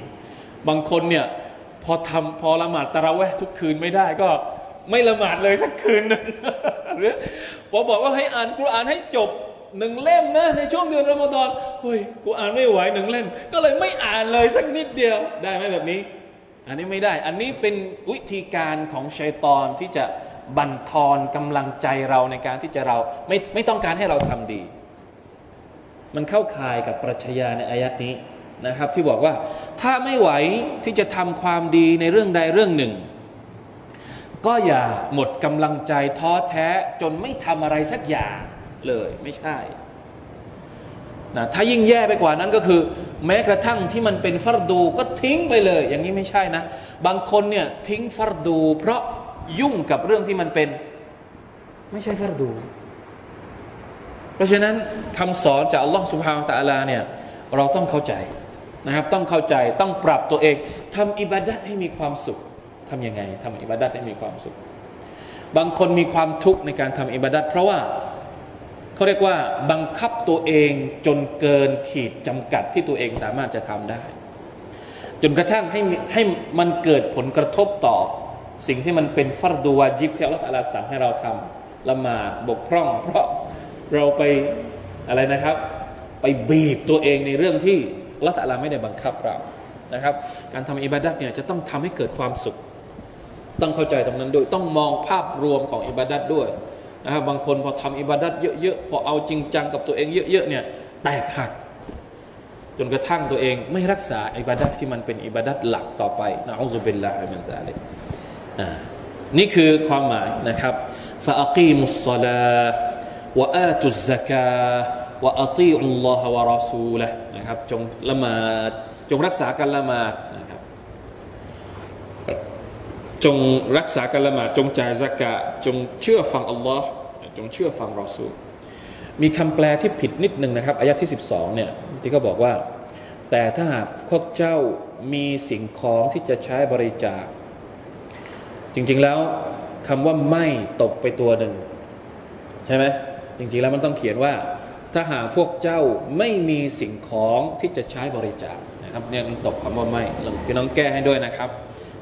บางคนเนี่ยพอทำพอละหมาดตะระเวะทุกคืนไม่ได้ก็ไม่ละหมาดเลยสักคืนนึงหรือพอบอกว่าให้อ่านกุรอานให้จบหนึ่งเล่มนะในช่วงเดือนรอมฎอนเฮ้ยกูอ่านไม่ไหวหนึ่งเล่ม ก็เลยไม่อ่านเลยสักนิดเดียวได้ไหมแบบนี้ อันนี้ไม่ได้ อันนี้เป็นวิธีการของชัยตอนที่จะ บั่นทอนกำลังใจเราในการที่จะเราไม่ไม่ต้องการให้เราทำดี มันเข้าข่ายกับปรัชญาในอายัดนี้นะครับ ที่บอกว่าถ้าไม่ไหวที่จะทำความดีในเรื่องใดเรื่องหนึ่ง ก็อย่าหมดกำลังใจท้อแท้จนไม่ทำอะไรสักอย่างเลยไม่ใช่นะถ้ายิ่งแย่ไปกว่านั้นก็คือ แม้กระทั่งที่มันเป็นฟัรดูก็ทิ้งไปเลย อย่างนี้ไม่ใช่นะ บางคนเนี่ยทิ้งฟัรดู เพราะ ยุ่งกับเรื่องที่มันเป็น ไม่ใช่ฟัรดู เพราะฉะนั้นคำสอนจากอัลลอฮฺสุบฮานตะอัลาเนี่ยเราต้องเข้าใจนะครับ ต้องเข้าใจต้องปรับตัวเองทำอิบาดัตให้มีความสุขทํำยังไงทำอิบาดัตให้มีความสุข บางคนมีความทุกข์ในการทำอิบาดัตเพราะว่าเขาเรียกว่าบังคับตัวเองจนเกินขีดจำกัดที่ตัวเองสามารถจะทำได้ จนกระทั่งให้ให้มันเกิดผลกระทบต่อ สิ่งที่มันเป็นฟัรดูวาจิบที่อัลลอฮฺสั่งให้เราทำละหมาดบกพร่อง เพราะเราไปอะไรนะครับ ไปบีบตัวเองในเรื่องที่อัลลอฮฺไม่ได้บังคับเรานะครับ การทำอิบาดัตเนี่ยจะต้องทำให้เกิดความสุข ต้องเข้าใจตรงนั้นด้วยต้องมองภาพรวมของอิบาดัตด้วยนะครับบางคนพอทำอิบาดัตเยอะๆพอเอาจริงจังกับตัวเองเยอะๆเนี่ยแตกหักจนกระทั่งตัวเองไม่รักษาอิบาดัตที่มันเป็นอิบาดัตหลักต่อไปนะอัลลอฮฺเบลลาฮิมันตาเล นี่คือความหมายนะครับฟาอักีมุสซาลาวะอาตุสซกาวะอัตีอุลลอฮวะรอซูละนะครับจงละหมาดจงรักษาการละหมาดจงรักษาการละหมาดจงจ่ายสกะจงเชื่อฟังอัลลอฮ์จงเชื่อฟังรอซูลมีคำแปลที่ผิดนิดนึงนะครับอายะที่ 12เนี่ยที่เขาบอกว่า แต่ถ้าหากพวกเจ้ามีสิ่งของที่จะใช้บริจาค จริง ๆแล้วคำว่าไม่ตกไปตัวหนึ่ง ใช่ไหมจริง ๆ แล้วมันต้องเขียนว่า ถ้าหากพวกเจ้าไม่มีสิ่งของที่จะใช้บริจาคนะครับเนี่ยตกคำว่าไม่เพี่น้องแก้ให้ด้วยนะครับ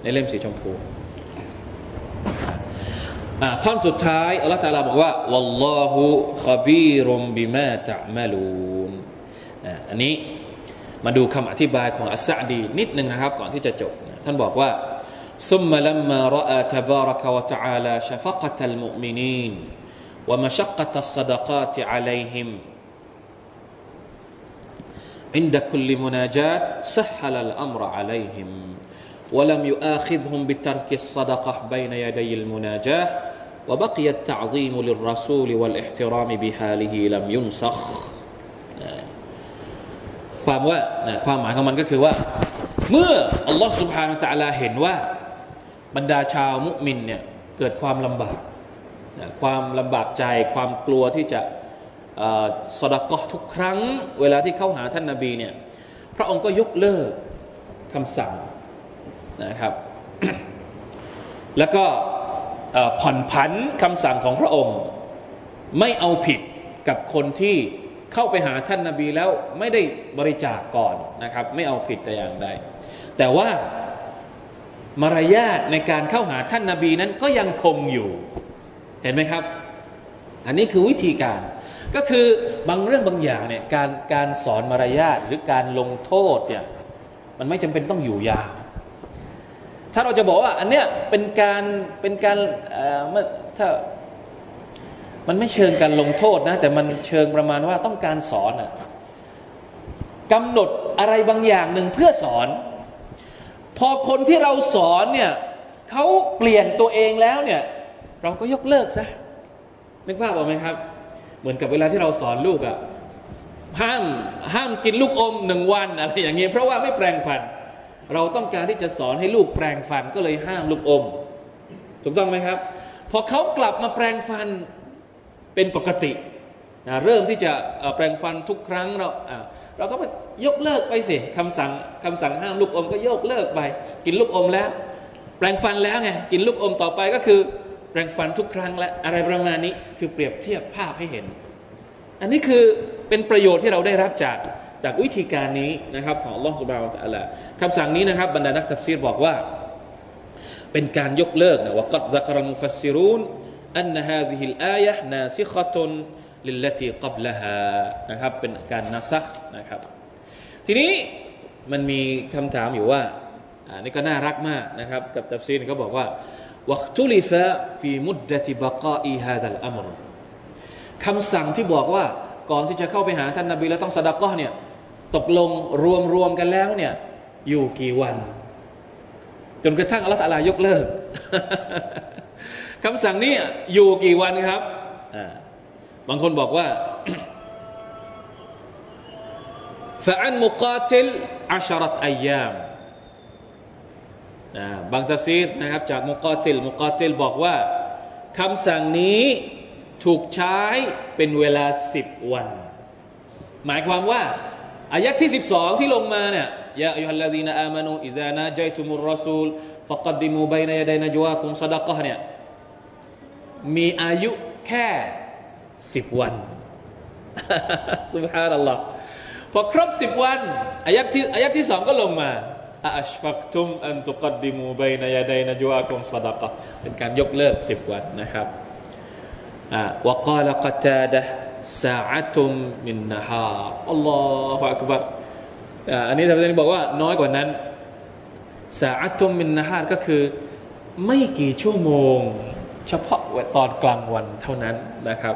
ในเล่มสีชมพูท่อนสุดท้ายอัลลอฮฺตาลาบอกว่าวัลลอฮุขบีรุมบิมาตะมาลูนอันนี้มาดูคำอธิบายของอัสซาดีนิดนึงนะครับ ก่อนที่จะจบ ท่านบอกว่า ثم لما رأى تبارك وتعالى شفقة المؤمنين ومشقة الصدقات عليهم عند كل مناجاة سهل الأمر عليهم ولم يؤاخذهم بترك الصدقة بين يدي المناجاة وبقي التعظيم للرسول والاحترام بحاله لم ينسخ ความว่าความหมายของมันก็คือว่า เมื่ออัลลอฮฺสุบฮานาตะลาเห็นว่า บรรดาชาวมุมินเนี่ยเกิดความลำบากความลำบากใจความกลัวที่จะสดกอทุกครั้ง เวลาที่เข้าหาท่านนาบีเนี่ยพระองค์ก็ยกเลิกคำสั่งนะครับ แล้วก็ผ่อนผันคำสั่งของพระองค์ ไม่เอาผิดกับคนที่เข้าไปหาท่านนาบีแล้วไม่ได้บริจาคก่อนนะครับ ไม่เอาผิดแต่อย่างใดแต่ว่า มารยาทในการเข้าหาท่านนาบีนั้นก็ยังคงอยู่ เห็นไหมครับ อันนี้คือวิธีการ ก็คือบางเรื่องบางอย่างเนี่ยการการสอนมารยาทหรือการลงโทษเนี่ยมันไม่จำเป็นต้องอยู่ยาว ถ้าเราจะบอกว่า อันเนี้ยเป็นการเป็นการเอ่อถ้ามันไม่เชิงการลงโทษนะ แต่มันเชิงประมาณว่าต้องการสอนอะกำหนดอะไรบางอย่างหนึ่งเพื่อสอน พอคนที่เราสอนเนี่ยเขาเปลี่ยนตัวเองแล้วเนี่ยเราก็ยกเลิกซะนึกภาพออกไหมครับ เหมือนกับเวลาที่เราสอนลูกอะห้ามห้ามกินลูกอมหนึ่งวันอะไรอย่างเงี้ยเพราะว่าไม่แปลงฟัน เราต้องการที่จะสอนให้ลูกแปลงฟันก็เลยห้ามลูกอม ถูกต้องไหมครับ พอเขากลับมาแปลงฟันเป็นปกตินะเริ่มที่จะแปลงฟันทุกครั้งเรา เราก็ยกเลิกไปสิคำสั่งคำสั่งห้ามลูกอมก็ยกเลิกไป กินลูกอมแล้ว แปลงฟันแล้วไงกินลูกอมต่อไปก็คือ แปลงฟันทุกครั้งและอะไรประมาณนี้คือเปรียบเทียบภาพให้เห็น อันนี้คือเป็นประโยชน์ที่เราได้รับจากจากวิธีการนี้นะครับ ของอัลลอฮฺ سبحانه وتعالى คำสั่งนี้นะครับบรรดานักทัฟซีรบอกว่า เป็นการยกเลิกนะว่าقد ذكر المفسرون أن هذه الآية ناسخة للتي قبلها นะครับเป็นการนัซักนะครับ ทีนี้มันมีคำถามอยู่ว่าอันนี้ก็น่ารักมากนะครับ กับตัฟซีรเขาบอกว่าواختلف في مدة بقاء هذا الأمرคำสั่งที่บอกว่าก่อนที่จะเข้าไปหาท่านนาบีแล้วต้องสดากะเนี่ยตกลงรวมรวมกันแล้วเนี่ยอยู่กี่วัน จนกระทั่งอัลลอฮฺลายกเลิกคำสั่งนี้อยู่กี่วันครับ บางคนบอกว่าฟะอันมุกาติลอัชรัตอายามบางตัฟซีรนะครับจากมุกาติลมุกาติลบอกว่าคำสั่งนี้ถูกใช้เป็นเวลาสิบวัน หมายความว่าอายักที่สิบสองที่ลงมาเนี่ยยาอัยฮัลลาดีนอามานูอิซานาใจตุมุรรสูลฟะกัดดิมูบัยนยาดัยนจวาคุมซาดะกะเนี่ยมีอายุแค่ สิบวันสุบฮานัลลอฮ์พอครบสิบวันอายักที่อายักที่สองก็ลงมาอัชฟักตุมอันตุกัดดิมูไบัยนยาไดัยนจวาคุมซาดะกะเป็นการยกเลิกสิบวันนะครับอ่าวกาลกตาดะสาอัตุมมินนะฮาอัลลอฮฺอักบัรอันนี้ท่านบอกว่าน้อยกว่านั้นสาอัตุมมินนะฮาก็คือไม่กี่ชั่วโมง เฉพาะตอนกลางวันเท่านั้นนะครับ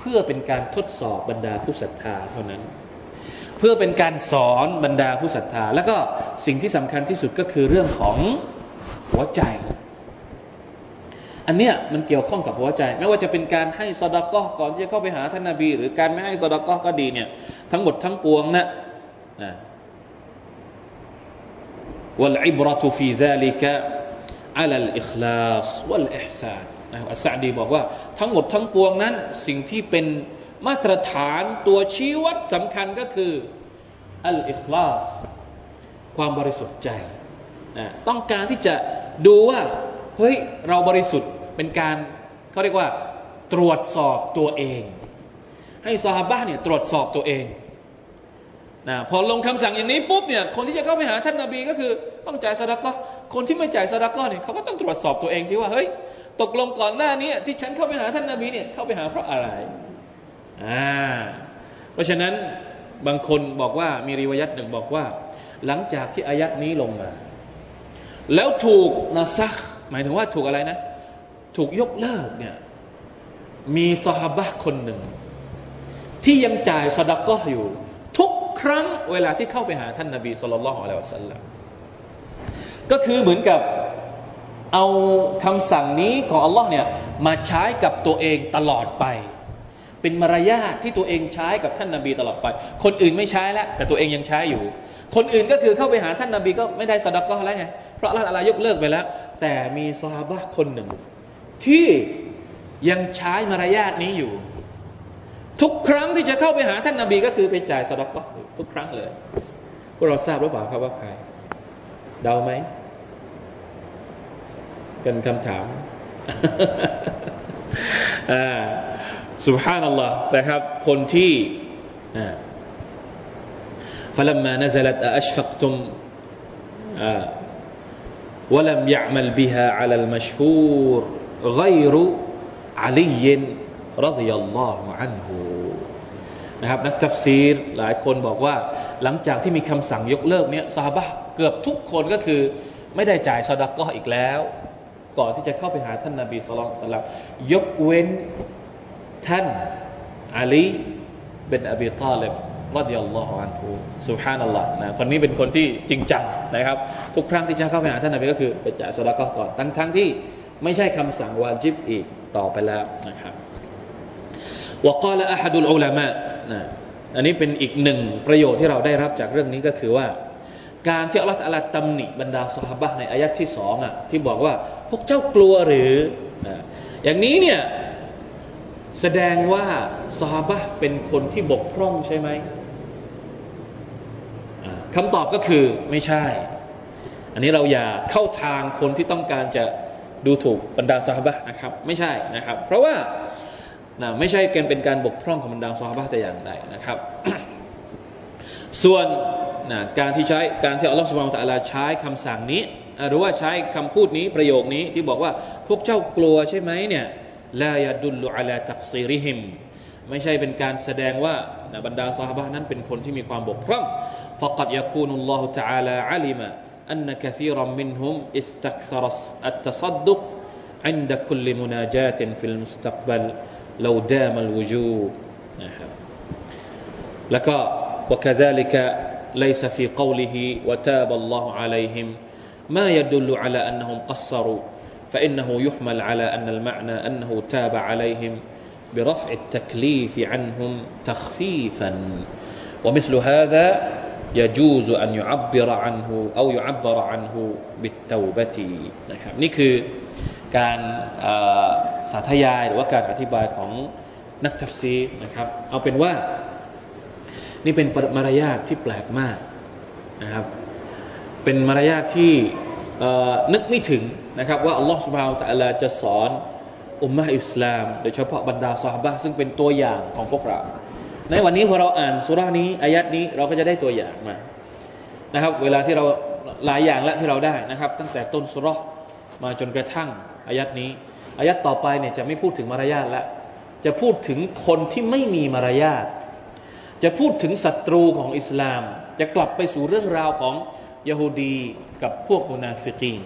เพื่อเป็นการทดสอบบรรดาผู้ศรัทธาเท่านั้น เพื่อเป็นการสอนบรรดาผู้ศรัทธา แล้วก็สิ่งที่สำคัญที่สุดก็คือเรื่องของหัวใจ อันเนี้ยมันเกี่ยวข้องกับหัวใจ ไม่ว่าจะเป็นการให้สดากะก่อนที่จะเข้าไปหาท่านนาบี หรือการไม่ให้สดากะก็ดีเนี่ยทั้งหมดทั้งปวงนะนะวัลอิบรตุฟีซาลิกะอัลลอิคลาสวัลอิห์ซาน นะอัสซาดีบอกว่าทั้งหมดทั้งปวงนั้น สิ่งที่เป็นมาตรฐานตัวชี้วัดสำคัญก็คืออัลอิคลาสความบริสุทธิ์ใจนะต้องการที่จะดูว่าเฮ้ยเราบริสุทธิ์เป็นการเขาเรียกว่า ตรวจสอบตัวเอง ให้ซอฮาบะเนี่ยตรวจสอบตัวเองนะพอลงคำสั่งอย่างนี้ปุ๊บเนี่ยคนที่จะเข้าไปหาท่านนาบีก็คือต้องจ่ายสดากะคนที่ไม่จ่ายสดากะเนี่ยเขาก็ต้องตรวจสอบตัวเองสิว่าเฮ้ย ตกลงก่อนหน้านี้ที่ฉันเข้าไปหาท่านนาบีเนี่ยเข้าไปหาเพราะอะไรอ่าเพราะฉะนั้นบางคนบอกว่ามีรีวยัตหนึ่งบอกว่า หลังจากที่อายัดนี้ลงมา แล้วถูกนาซักหมายถึงว่าถูกอะไรนะ ถูกยกเลิกเนี่ยมีสหบะคนหนึ่ง ที่ยังจ่ายสดักก็อยู่ ทุกครั้งเวลาที่เข้าไปหาท่านนาบีสุลต่านละฮ์อะลัยฮิสัลลัมก็คือเหมือนกับ เอาคำสั่งนี้ของอัลลอฮ์เนี่ยมาใช้กับตัวเองตลอดไป เป็นมารยาทที่ตัวเองใช้กับท่านนาบีตลอดไป คนอื่นไม่ใช้แล้ว แต่ตัวเองยังใช้อยู่ คนอื่นก็คือเข้าไปหาท่านนาบีก็ไม่ได้สดก็แล้วไงเพราะอัลลอฮ์ยกเลิกไปแล้ว แต่มีซาบะคนหนึ่ง ที่ยังใช้มารยาทนี้อยู่ ทุกครั้งที่จะเข้าไปหาท่านนาบีก็คือไปจ่ายสดก็ทุกครั้งเลยพวกเราทราบหรือเปล่าครับว่าใครเดาไหม เป็นคำถามอ่าสุบฮานัลลอฮ์นะครับ คนที่อ่า فلما نزلت أشفقتم آه ولم يعمل بها على المشهور غير علي رضي الله عنه นะครับนักทัฟซีรหลายคนบอกว่า หลังจากที่มีคำสั่งยกเลิกเนี้ยซาบะเกือบทุกคนก็คือ ไม่ได้จ่ายซอดักก็อีกแล้ว ก่อนที่จะเข้าไปหาท่านนาบีสุลต่านยกเว้นท่านอาลีเป็นอบีตาเลบรดิยัลลอฮุอันฮูสุฮานัลลอฮ์นะคนนี้เป็นคนที่จริงจังนะครับ ทุกครั้งที่จะเข้าไปหาท่านนบีก็คือไปจ่ายสดาก็ก่อนทั้งทั้งที่ไม่ใช่คำสั่งวาจิบอีกต่อไปแล้วนะครับวกาละอัดุลอุลามะนะอันนี้เป็นอีกหนึ่งประโยชน์ที่เราได้รับจากเรื่องนี้ก็คือว่า การที่อัลลอฮฺอัลตำหนิบรรดาสหบะในอายัดที่สองอะที่บอกว่า พวกเจ้ากลัวหรือ อย่างนี้เนี่ยแสดงว่าสหบะเป็นคนที่บกพร่องใช่ไหมคำตอบก็คือไม่ใช่ อันนี้เราอย่าเข้าทางคนที่ต้องการจะดูถูกบรรดาสหบะนะครับ ไม่ใช่นะครับ เพราะว่านะไม่ใช่เกินเป็นการบกพร่องของบรรดาสหบะแต่อย่างใดนะครับ ส่วนนะการที่ใช้การที่อัลลอฮฺสุบานตะลาใช้คำสั่งนี้ หรือว่าใช้คำพูดนี้ประโยคนี้ที่บอกว่าพวกเจ้ากลัวใช่ไหมเนี่ยลายดุลลุอัลาตักซีริฮิมไม่ใช่เป็นการแสดงว่าบรรดาสหบะนั้นเป็นคนที่มีความบกพร่อง فقد يكون الله تعالى علم أن كثيرا منهم استكثر التصدق عند كل مناجاة في المستقبل لو دام الوجود لك وكذلك ليس في قوله وتاب الله عليهم ما يدل على أنهم قصروا فإنه يحمل على أن المعنى أنه تاب عليهم برفع التكليف عنهم تخفيفا ومثل هذا يجوز أن يعبر عنه أو يعبر عنه بالتوبة นะครับนี่คือการสาธยายหรือว่าการอธิบายของนักทัฟซีนะครับเอาเป็นว่านี่เป็นมารยาทที่แปลกมากนะครับ เป็นมารยาทที่นึกไม่ถึงนะครับว่าอัลลอฮฺสุบฮาวตะลาจะสอนอุมมะอิสลาม โดยเฉพาะบรรดาสหบะซึ่งเป็นตัวอย่างของพวกเรา ในวันนี้พอเราอ่านสุรานี้อายัดนี้เราก็จะได้ตัวอย่างมานะครับ เวลาที่เราหลายอย่างแล้วที่เราได้นะครับ ตั้งแต่ต้นสุรมาจนกระทั่งอายัดนี้ อายัดต่อไปเนี่ยจะไม่พูดถึงมารยาทล้วจะพูดถึงคนที่ไม่มีมารยาทจะพูดถึงศัตรูของอิสลาม จะกลับไปสู่เรื่องราวของ ยะฮูดีกับพวกมุนาฟิกีน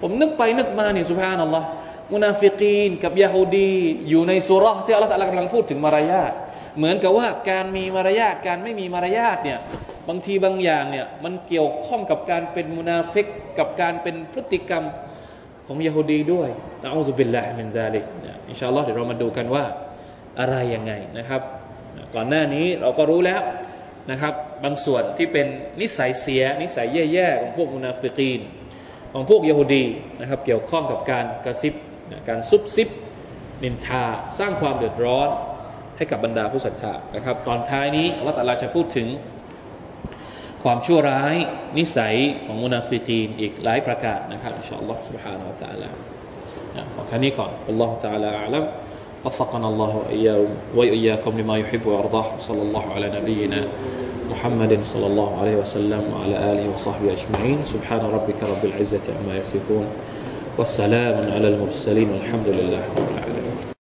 ผมนึกไปนึกมาเนี่ยسبحان الله มุนาฟิกีนกับยะฮูดีอยู่ในซูเราะฮ์ที่อัลลอฮฺกำลังพูดถึงมารยาทเหมือนกับว่าการมีมารยาทการไม่มีมารยาทเนี่ยบางทีบางอย่างเนี่ยมันเกี่ยวข้องกับการเป็นมุนาฟิกกับการเป็นพฤติกรรมของยะฮูดีด้วยนะوالعياذ بالله من ذلك إن شاء الله เดี๋ยวเรามาดูกันว่าอะไรยังไงนะครับ ก่อนหน้านี้เราก็รู้แล้ว นะครับ บางส่วนที่เป็นนิสัยเสีย นิสัยแย่ๆของพวกมุนาฟิกีน ของพวกยะฮูดีนะครับ เกี่ยวข้องกับการกระซิบการซุบซิบนินทาสร้างความเดือดร้อนให้กับบรรดาผู้ศรัทธานะครับ ตอนท้ายนี้อัลลอฮฺจะพูดถึง ความชั่วร้ายนิสัยของมุนาฟิกีนอีกหลายประการนะครับอินชาอัลลอฮฺ سبحانه และ تعالى ขอแค่นี้ก่อนอัลลอฮฺ تعالى أعلم وفقنا الله وإياكم وإياكم لما يحب ويرضاه. صلى الله على نبينا محمد صلى الله عليه وسلم وعلى آله وصحبه أجمعين. سبحان ربك رب العزة عما يصفون والسلام على المرسلين والحمد لله رب العالمين.